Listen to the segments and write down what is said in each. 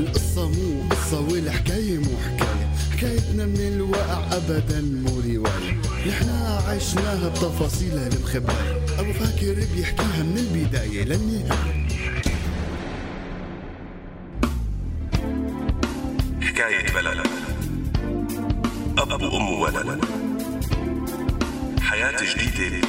القصة مو قصة والحكاية مو حكاية. حكايتنا من الواقع أبدا مو رواية. نحنا عشناها بتفاصيلها المخبأة أبو فاكر بيحكيها من البداية للنهاية. حكاية بلد. أب وأم وولد. حياة جديدة.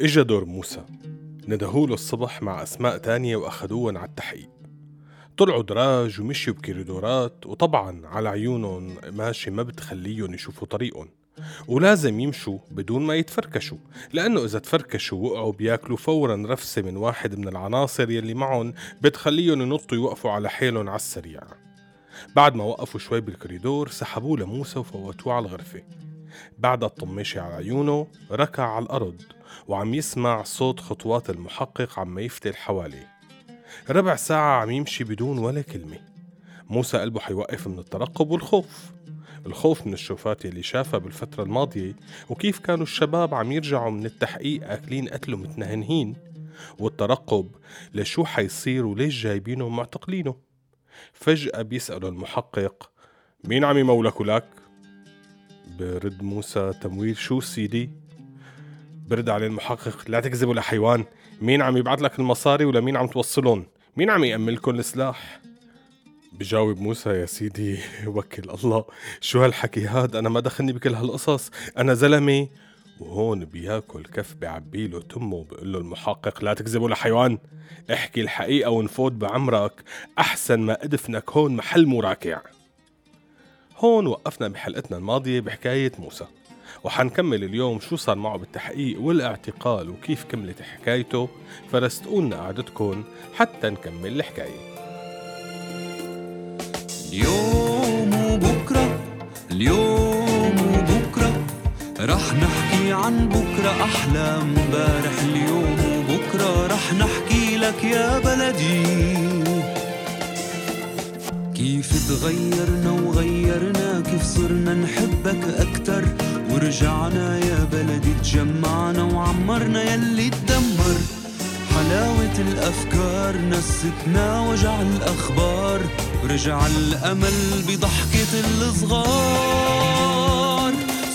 إجا دور موسى. ندهوله الصبح مع أسماء تانية وأخدوهن على التحقيق. طلعوا دراج ومشيوا بكريدورات وطبعا على عيونهم ماشي ما بتخليهم يشوفوا طريقهم. ولازم يمشوا بدون ما يتفركشوا لأنه إذا تفركشوا وقعوا بياكلوا فورا رفسة من واحد من العناصر يلي معهم بتخليهم ينطوا يوقفوا على حيلهم على السريع. بعد ما وقفوا شوي بالكريدور سحبوه لموسى وفوتوه على الغرفة. بعد الطماشة على عيونه ركع على الأرض. وعم يسمع صوت خطوات المحقق عم يفتل حواليه. ربع ساعة عم يمشي بدون ولا كلمة. موسى قلبه حيوقف من الترقب والخوف. الخوف من الشوفات يلي شافها بالفترة الماضية وكيف كانوا الشباب عم يرجعوا من التحقيق أكلين قتل ومتنهنهين والترقب لشو حيصير وليش جايبينه ومعتقلينه. فجأة بيسأله المحقق مين عم يمولك ولك؟ برد موسى تمويل شو سيدي؟ برد عليه المحقق. لا تكذب ولا حيوان. مين عم يبعث لك المصاري ولا مين عم توصلهم؟ مين عم يأمن لكم السلاح بجاوب موسى يا سيدي وكل الله. شو هالحكي هاد؟ أنا ما دخلني بكل هالقصص. أنا زلمة. وهون بياكل كف بعبيله تمه وبقول له المحقق لا تكذب ولا حيوان. احكي الحقيقة ونفوت بعمرك. أحسن ما أدفنك هون محل مراكع هون وقفنا بحلقتنا الماضية بحكاية موسى. وحنكمل اليوم شو صار معه بالتحقيق والاعتقال وكيف كملت حكايته. فرستقولنا قعدتكم حتى نكمل الحكاية. اليوم وبكرة اليوم وبكرة رح نحكي عن بكرة أحلى امبارح اليوم وبكرة رح نحكي لك يا بلدي. كيف تغيرنا وغيرنا كيف صرنا نحبك أكتر. ورجعنا يا بلدي تجمعنا وعمرنا يلي تدمر. حلاوة الأفكار نستنا وجع الأخبار. ورجع الأمل بضحكة الصغار.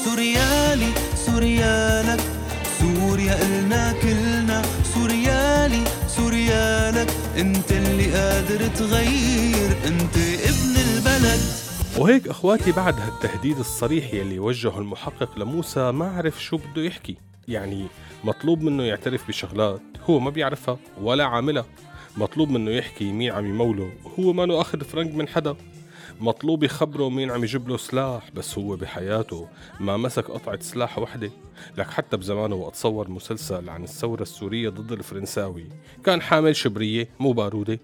سوريالي سوريالك سوريا إلنا كلنا. سوريالي سوريالك. انت اللي قادر تغير انت ابن البلد. وهيك اخواتي بعد هالتهديد الصريح يلي وجهه المحقق لموسى ما عرف شو بده يحكي. يعني مطلوب منه يعترف بشغلات هو ما بيعرفها ولا عاملها. مطلوب منه يحكي مين عم يموله هو ما أخذ فرنك من حدا. مطلوب يخبره مين عم يجيب له سلاح بس هو بحياته ما مسك قطعة سلاح وحدة. لك حتى بزمانه وقت صور مسلسل عن الثورة السورية ضد الفرنساوي كان حامل شبرية مو بارودة.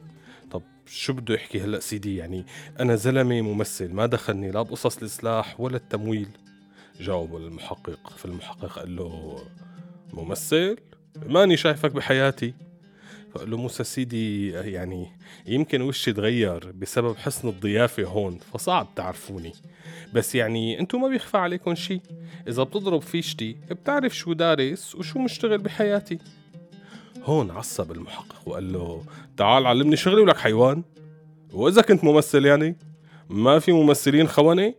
طب شو بده يحكي هلأ سيدي؟ يعني أنا زلمة ممثل ما دخلني لا بقصص السلاح ولا التمويل. جاوب المحقق فالمحقق قال له ممثل؟ ماني شايفك بحياتي. فقال له موسى سيدي يعني يمكن وشي تغير بسبب حسن الضيافة هون فصعب تعرفوني. بس يعني انتو ما بيخفى عليكم شي. إذا بتضرب فيشتي بتعرف شو دارس وشو مشتغل بحياتي. هون عصب المحقق وقال له تعال علمني شغلي ولك حيوان. وإذا كنت ممثل يعني؟ ما في ممثلين خونة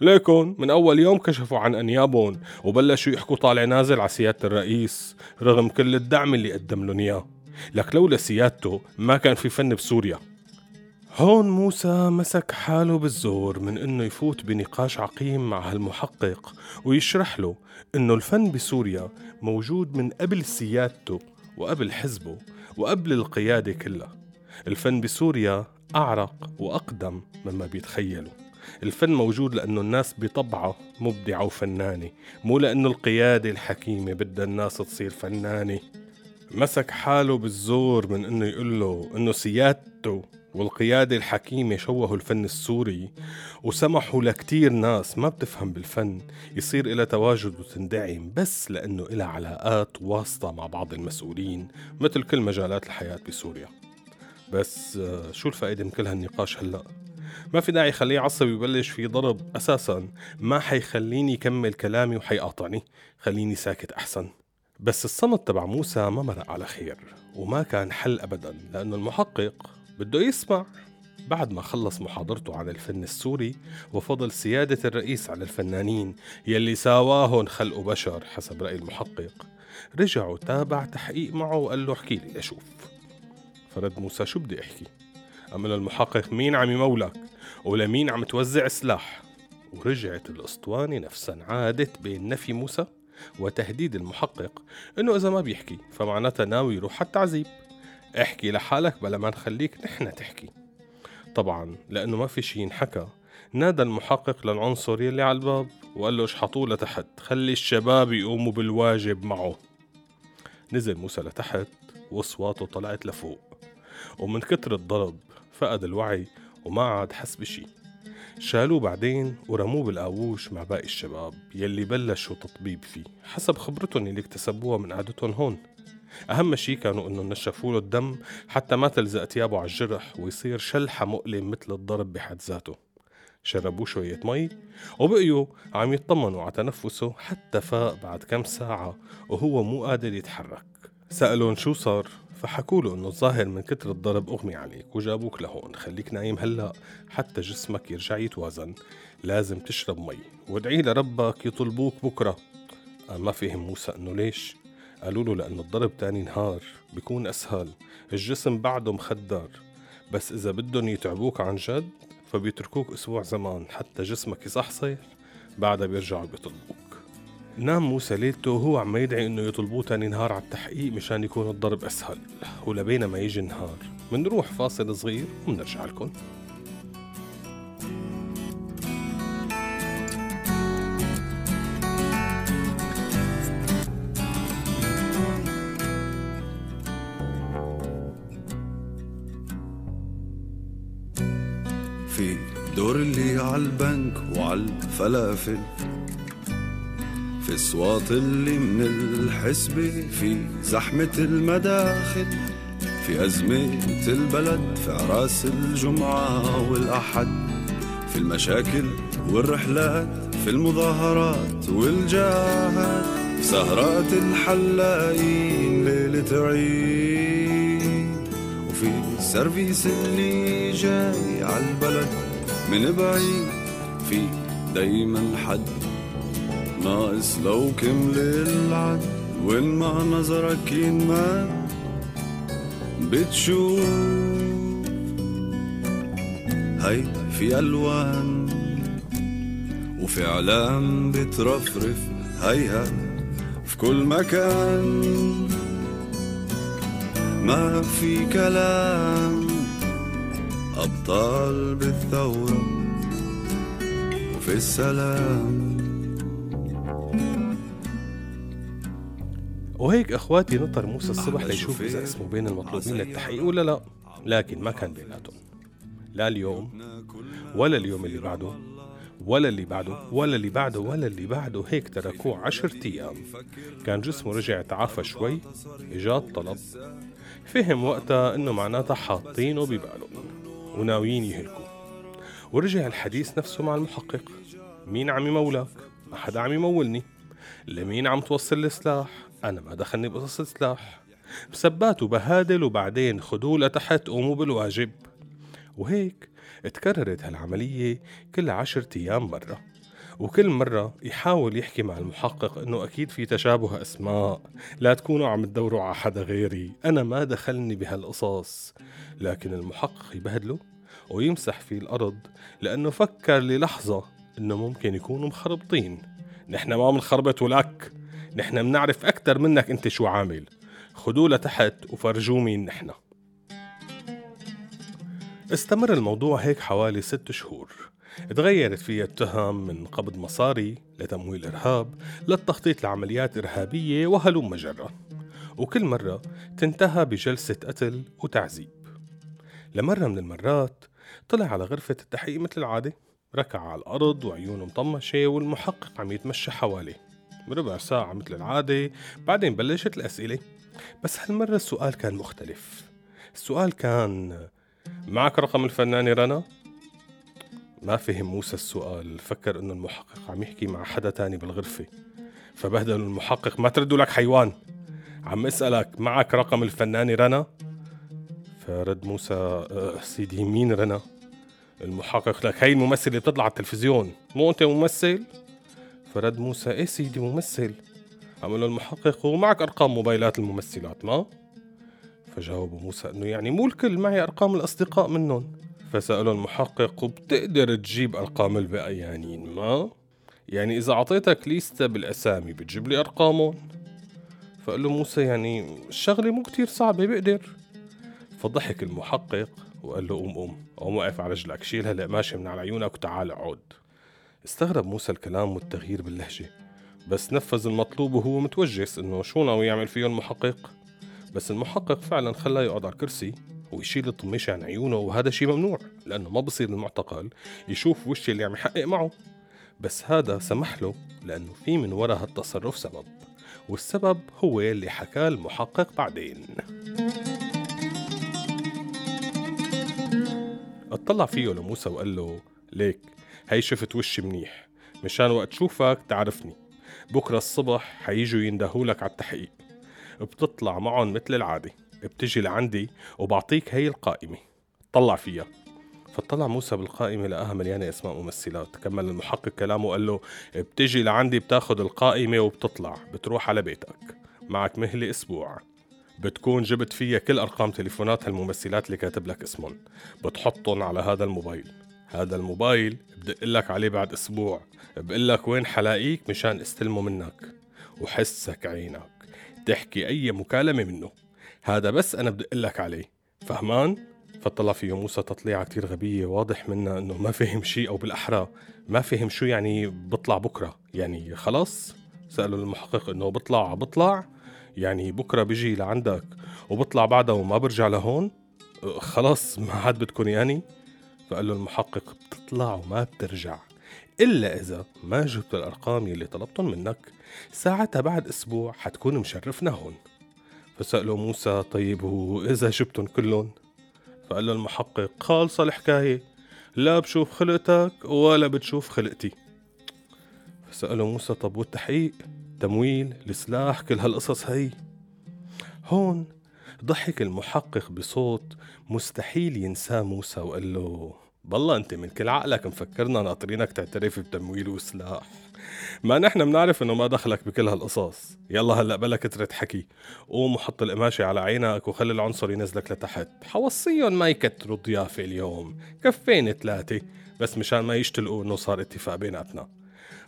ليكن من أول يوم كشفوا عن أنيابهم وبلشوا يحكوا طالع نازل على سيادة الرئيس رغم كل الدعم اللي قدم لهم إياه. لك لولا سيادته ما كان في فن بسوريا. هون موسى مسك حاله بالزور من إنه يفوت بنقاش عقيم مع هالمحقق ويشرح له إنه الفن بسوريا موجود من قبل سيادته وقبل حزبه وقبل القيادة كلها. الفن بسوريا أعرق وأقدم مما بيتخيلوا. الفن موجود لأنه الناس بطبعها مبدعة وفنانة مو لأنه القيادة الحكيمة بدها الناس تصير فنانة. مسك حاله بالزور من إنه يقول له إنه سيادته والقيادة الحكيمة شوهوا الفن السوري وسمحوا لكتير ناس ما بتفهم بالفن يصير إلى تواجد وتندعم بس لأنه إلها علاقات واسطة مع بعض المسؤولين مثل كل مجالات الحياة بسوريا. بس آه، شو الفائدة من كل هالنقاش هلأ؟ ما في داعي خليه يعصب ويبلش في ضرب. أساسا ما حيخليني كمل كلامي وحيقاطعني. خليني ساكت أحسن. بس الصمت تبع موسى ما مرق على خير وما كان حل أبدا لأنه المحقق بده يسمع. بعد ما خلص محاضرته عن الفن السوري وفضل سيادة الرئيس على الفنانين يلي ساواهن خلق بشر حسب رأي المحقق رجع وتابع تحقيق معه وقال له أحكي لي أشوف فرد موسى شو بدي أحكي؟ له المحقق مين عم يمولك؟ ولمين عم توزع سلاح؟ ورجعت الأسطوانة نفسا عادت بين نفي موسى وتهديد المحقق إنه إذا ما بيحكي فمعناتها ناوي يروح على التعذيب. احكي لحالك بلا ما نخليك نحن تحكي. طبعا لأنه ما في شي ينحكى. نادى المحقق للعنصر يلي على الباب وقال له اشحطوه لتحت. خلي الشباب يقوموا بالواجب معه. نزل موسى لتحت وأصواته طلعت لفوق. ومن كتر الضرب فقد الوعي وما عاد حس بشي. شالوه بعدين ورموه بالقاووش مع باقي الشباب يلي بلشوا تطبيب فيه حسب خبرتهم اللي اكتسبوها من قعدتهم هون. أهم شي كانوا إنه نشفوا له الدم حتى ما تلزق تيابه على الجرح ويصير شلحة مؤلم مثل الضرب بحد ذاته. شربوه شوية مي وبقيوا عم يطمنوا على تنفسه حتى فاق بعد كم ساعة وهو مو قادر يتحرك. سألون شو صار؟ فحكوا له إنه الظاهر من كتر الضرب أغمي عليك وجابوك لهون. خليك نايم هلأ حتى جسمك يرجع يتوازن. لازم تشرب مي. وادعي لربك يطلبوك بكرة. ما فهم موسى إنه ليش؟ قالوا له لأنه الضرب تاني نهار بيكون أسهل. الجسم بعده مخدر. بس إذا بدهم يتعبوك عن جد فبيتركوك أسبوع زمان حتى جسمك يصحصح. بعدها بيرجعوا بيطلبوك. نام موسى ليلته وهو عم يدعي إنه يطلبوه تاني نهار على التحقيق مشان يكون الضرب أسهل ولبينا ما يجي النهار منروح فاصل صغير ومنرجع لكم في دور اللي عالبنك وعالفلافل في صوات اللي من الحسبة في زحمة المداخل في أزمة البلد في عراس الجمعة والأحد في المشاكل والرحلات في المظاهرات والجاهات في سهرات الحلاقين ليلة عيد وفي السيرفيس اللي جاي عالبلد من بعيد في دايما حد ناقص لو كمل العد وين ما نظرك ينمد بتشوف هي في ألوان وفي إعلام بترفرف هيها في كل مكان. ما في كلام أبطال بالثورة وفي السلام. وهيك إخواتي نطر موسى الصبح ليشوف إذا اسمه بين المطلوبين للتحقيق ولا لا. لكن ما كان بيناتهم. لا اليوم ولا اليوم اللي بعده ولا اللي بعده ولا اللي بعده ولا اللي بعده. هيك تركوه عشرة أيام. كان جسمه رجع تعافى شوي إجاد طلب. فهم وقتها إنه معناتها حاطينه ببالهم وناويين يهلكوه. ورجع الحديث نفسه مع المحقق. مين عم يمولك؟ ما حدا عم يمولني. لمين عم توصل السلاح؟ أنا ما دخلني بقصص السلاح بسبات وبهادل وبعدين خدوه لتحت قوموا بالواجب. وهيك اتكررت هالعملية كل عشرة أيام مرة. وكل مرة يحاول يحكي مع المحقق إنه أكيد في تشابه أسماء. لا تكونوا عم تدوروا على حدا غيري. أنا ما دخلني بهالقصص. لكن المحقق يبهدله ويمسح في الأرض لأنه فكر للحظة إنه ممكن يكونوا مخربطين. نحن ما بنخربط ولك. نحن بنعرف أكثر منك أنت شو عامل. خدوه لتحت وفرجوه مين نحن. استمر الموضوع هيك حوالي ست شهور. تغيرت فيها التهم من قبض مصاري لتمويل إرهاب للتخطيط لعمليات إرهابية وهلم جرة وكل مرة تنتهى بجلسة قتل وتعذيب. لمرة من المرات طلع على غرفة التحقيق مثل العادة. ركع على الأرض وعيونه مطمشة والمحقق عم يتمشى حواليه. ربع ساعة مثل العادة بعدين بلشت الأسئلة بس هالمرة السؤال كان مختلف السؤال كان معك رقم الفنانة رنا؟ ما فهم موسى السؤال فكر إنه المحقق عم يحكي مع حدا تاني بالغرفة فبهدل المحقق ما تردوا لك حيوان عم أسألك معك رقم الفنانة رنا؟ فرد موسى أه سيدي مين رنا؟ المحقق لك هي الممثلة بتطلع على التلفزيون مو أنت ممثل؟ فرد موسى إيه سيدي ممثل عمل له المحقق ومعك أرقام موبايلات الممثلات ما؟ فجاوبه موسى إنه يعني مو الكل معي أرقام الأصدقاء منهم فسأله المحقق وبتقدر تجيب أرقام البقيانين ما؟ يعني إذا أعطيتك ليستة بالأسامي بتجيب لي أرقامهم؟ فقال له موسى يعني الشغلة مو كتير صعبة بقدر فضحك المحقق وقال له قوم قوم قوم وقف على رجلك شيل هالقماشة من على عيونك وتعال اقعد استغرب موسى الكلام والتغيير باللهجة بس نفذ المطلوب وهو متوجس إنه شو ناوي يعمل فيه المحقق. بس المحقق فعلا خلاه يقعد على الكرسي ويشيل الطميشة عن عيونه وهذا شيء ممنوع لأنه ما بصير المعتقل يشوف وش اللي عم يحقق معه. بس هذا سمح له لأنه في من وراء هالتصرف سبب والسبب هو اللي حكاه المحقق بعدين. اطلع فيه لموسى وقال له ليك هي شفت وشي منيح. مشان وقت شوفك تعرفني. بكرة الصبح حييجوا يندهولك على التحقيق. بتطلع معهم مثل العادة. بتجي لعندي وبعطيك هي القائمة. طلع فيها. فطلع موسى بالقائمة لقاها مليانة أسماء ممثلات. كمل المحقق كلامه وقال له بتجي لعندي بتاخد القائمة وبتطلع. بتروح على بيتك. معك مهلة أسبوع. بتكون جبت فيها كل أرقام تليفونات هالممثلات اللي كاتب لك اسمهم. بتحطهم على هذا الموبايل. هذا الموبايل بدق لك عليه بعد أسبوع. بقول لك وين حلاقيك مشان استلمه منك. وحسك عينك. تحكي أي مكالمة منه. هذا بس أنا بدق لك عليه. فهمان؟ فطلع فيه موسى تطليعة كتير غبية واضح منها إنه ما فهم شيء أو بالأحرى. ما فهم شو يعني بطلع بكرة. يعني خلاص؟ سأله المحقق إنه بطلع بطلع؟ يعني بكرة بيجي لعندك. وبطلع بعدها وما برجع لهون؟ خلاص ما عاد بدكم يعني؟ فقال له المحقق بتطلع وما بترجع إلا إذا ما جبت الأرقام يلي طلبتهم منك ساعتها بعد أسبوع حتكون مشرفنا هون. فسأله موسى طيب وإذا جبتهم كلهم فقال له المحقق خالصة الحكاية لا بشوف خلقتك ولا بتشوف خلقتي. فسأله موسى طب والتحقيق؟ تمويل؟ السلاح كل هالقصص هي؟ هون ضحك المحقق بصوت مستحيل ينساه موسى وقال له بالله أنت من كل عقلك مفكرنا ناطرينك تعترف بتمويل وسلاح. ما نحن بنعرف إنه ما دخلك بكل هالقصص. يلا هلأ بلا كترة حكي. قوم وحط القماشة على عينك وخلي العنصر ينزلك لتحت. حوصيهم ما يكتروا الضيافة اليوم. كفين ثلاثة. بس مشان ما يشتلقوا إنه صار اتفاق بيناتنا.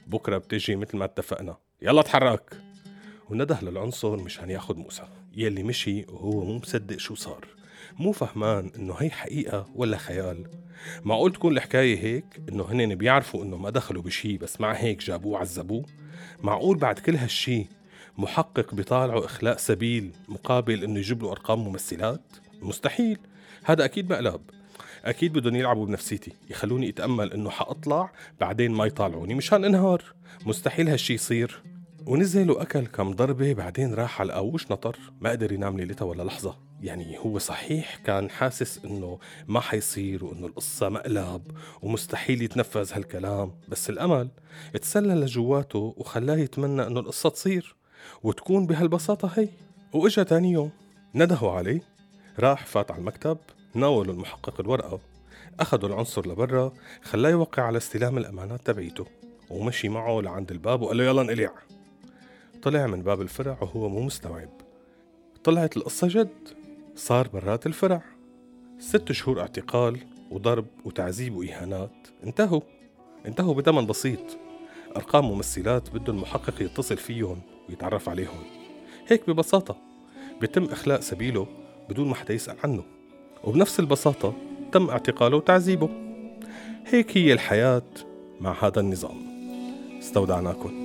بكرة بتجي مثل ما اتفقنا. يلا تحرك ونده للعنصر مشان ياخد موسى. يلي مشي وهو مو مصدق شو صار. مو فهمان إنه هي حقيقة ولا خيال. معقول تكون الحكاية هيك إنه هنن بيعرفوا إنه ما دخلوا بشي بس مع هيك جابوه عذبوه. معقول بعد كل هالشي محقق بيطالعوا إخلاء سبيل مقابل إنه يجيب له أرقام ممثلات؟ مستحيل. هذا أكيد مقلب أكيد بدهم يلعبوا بنفسيتي يخلوني أتأمل إنه حأطلع بعدين ما يطالعوني مشان انهار. مستحيل هالشي يصير. ونزل وأكل كم ضربة بعدين راح على القوش نطر. ما قدر ينام ليلتها ولا لحظة. يعني هو صحيح كان حاسس إنه ما حيصير وإنه القصة مقلب ومستحيل يتنفذ هالكلام. بس الأمل اتسلل لجواته وخلاه يتمنى إنه القصة تصير وتكون بهالبساطة هي. وإجا تاني يوم ندهوا عليه راح فات على المكتب ناولوا المحقق الورقة أخذوا العنصر لبرا خلاه يوقع على استلام الأمانات تبعيته ومشي معه لعند الباب وقال له يلا انقلع. طلع من باب الفرع وهو مو مستوعب. طلعت القصة جد. صار برات الفرع. ست شهور اعتقال وضرب وتعذيب وإهانات. انتهوا. انتهوا بثمن بسيط. أرقام ممثلات بده المحقق يتصل فيهم ويتعرف عليهم. هيك ببساطة. بيتم إخلاء سبيله بدون ما حدا يسأل عنه. وبنفس البساطة تم اعتقاله وتعذيبه. هيك هي الحياة مع هذا النظام. استودعناكم.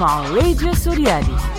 Mal Radio Suriani.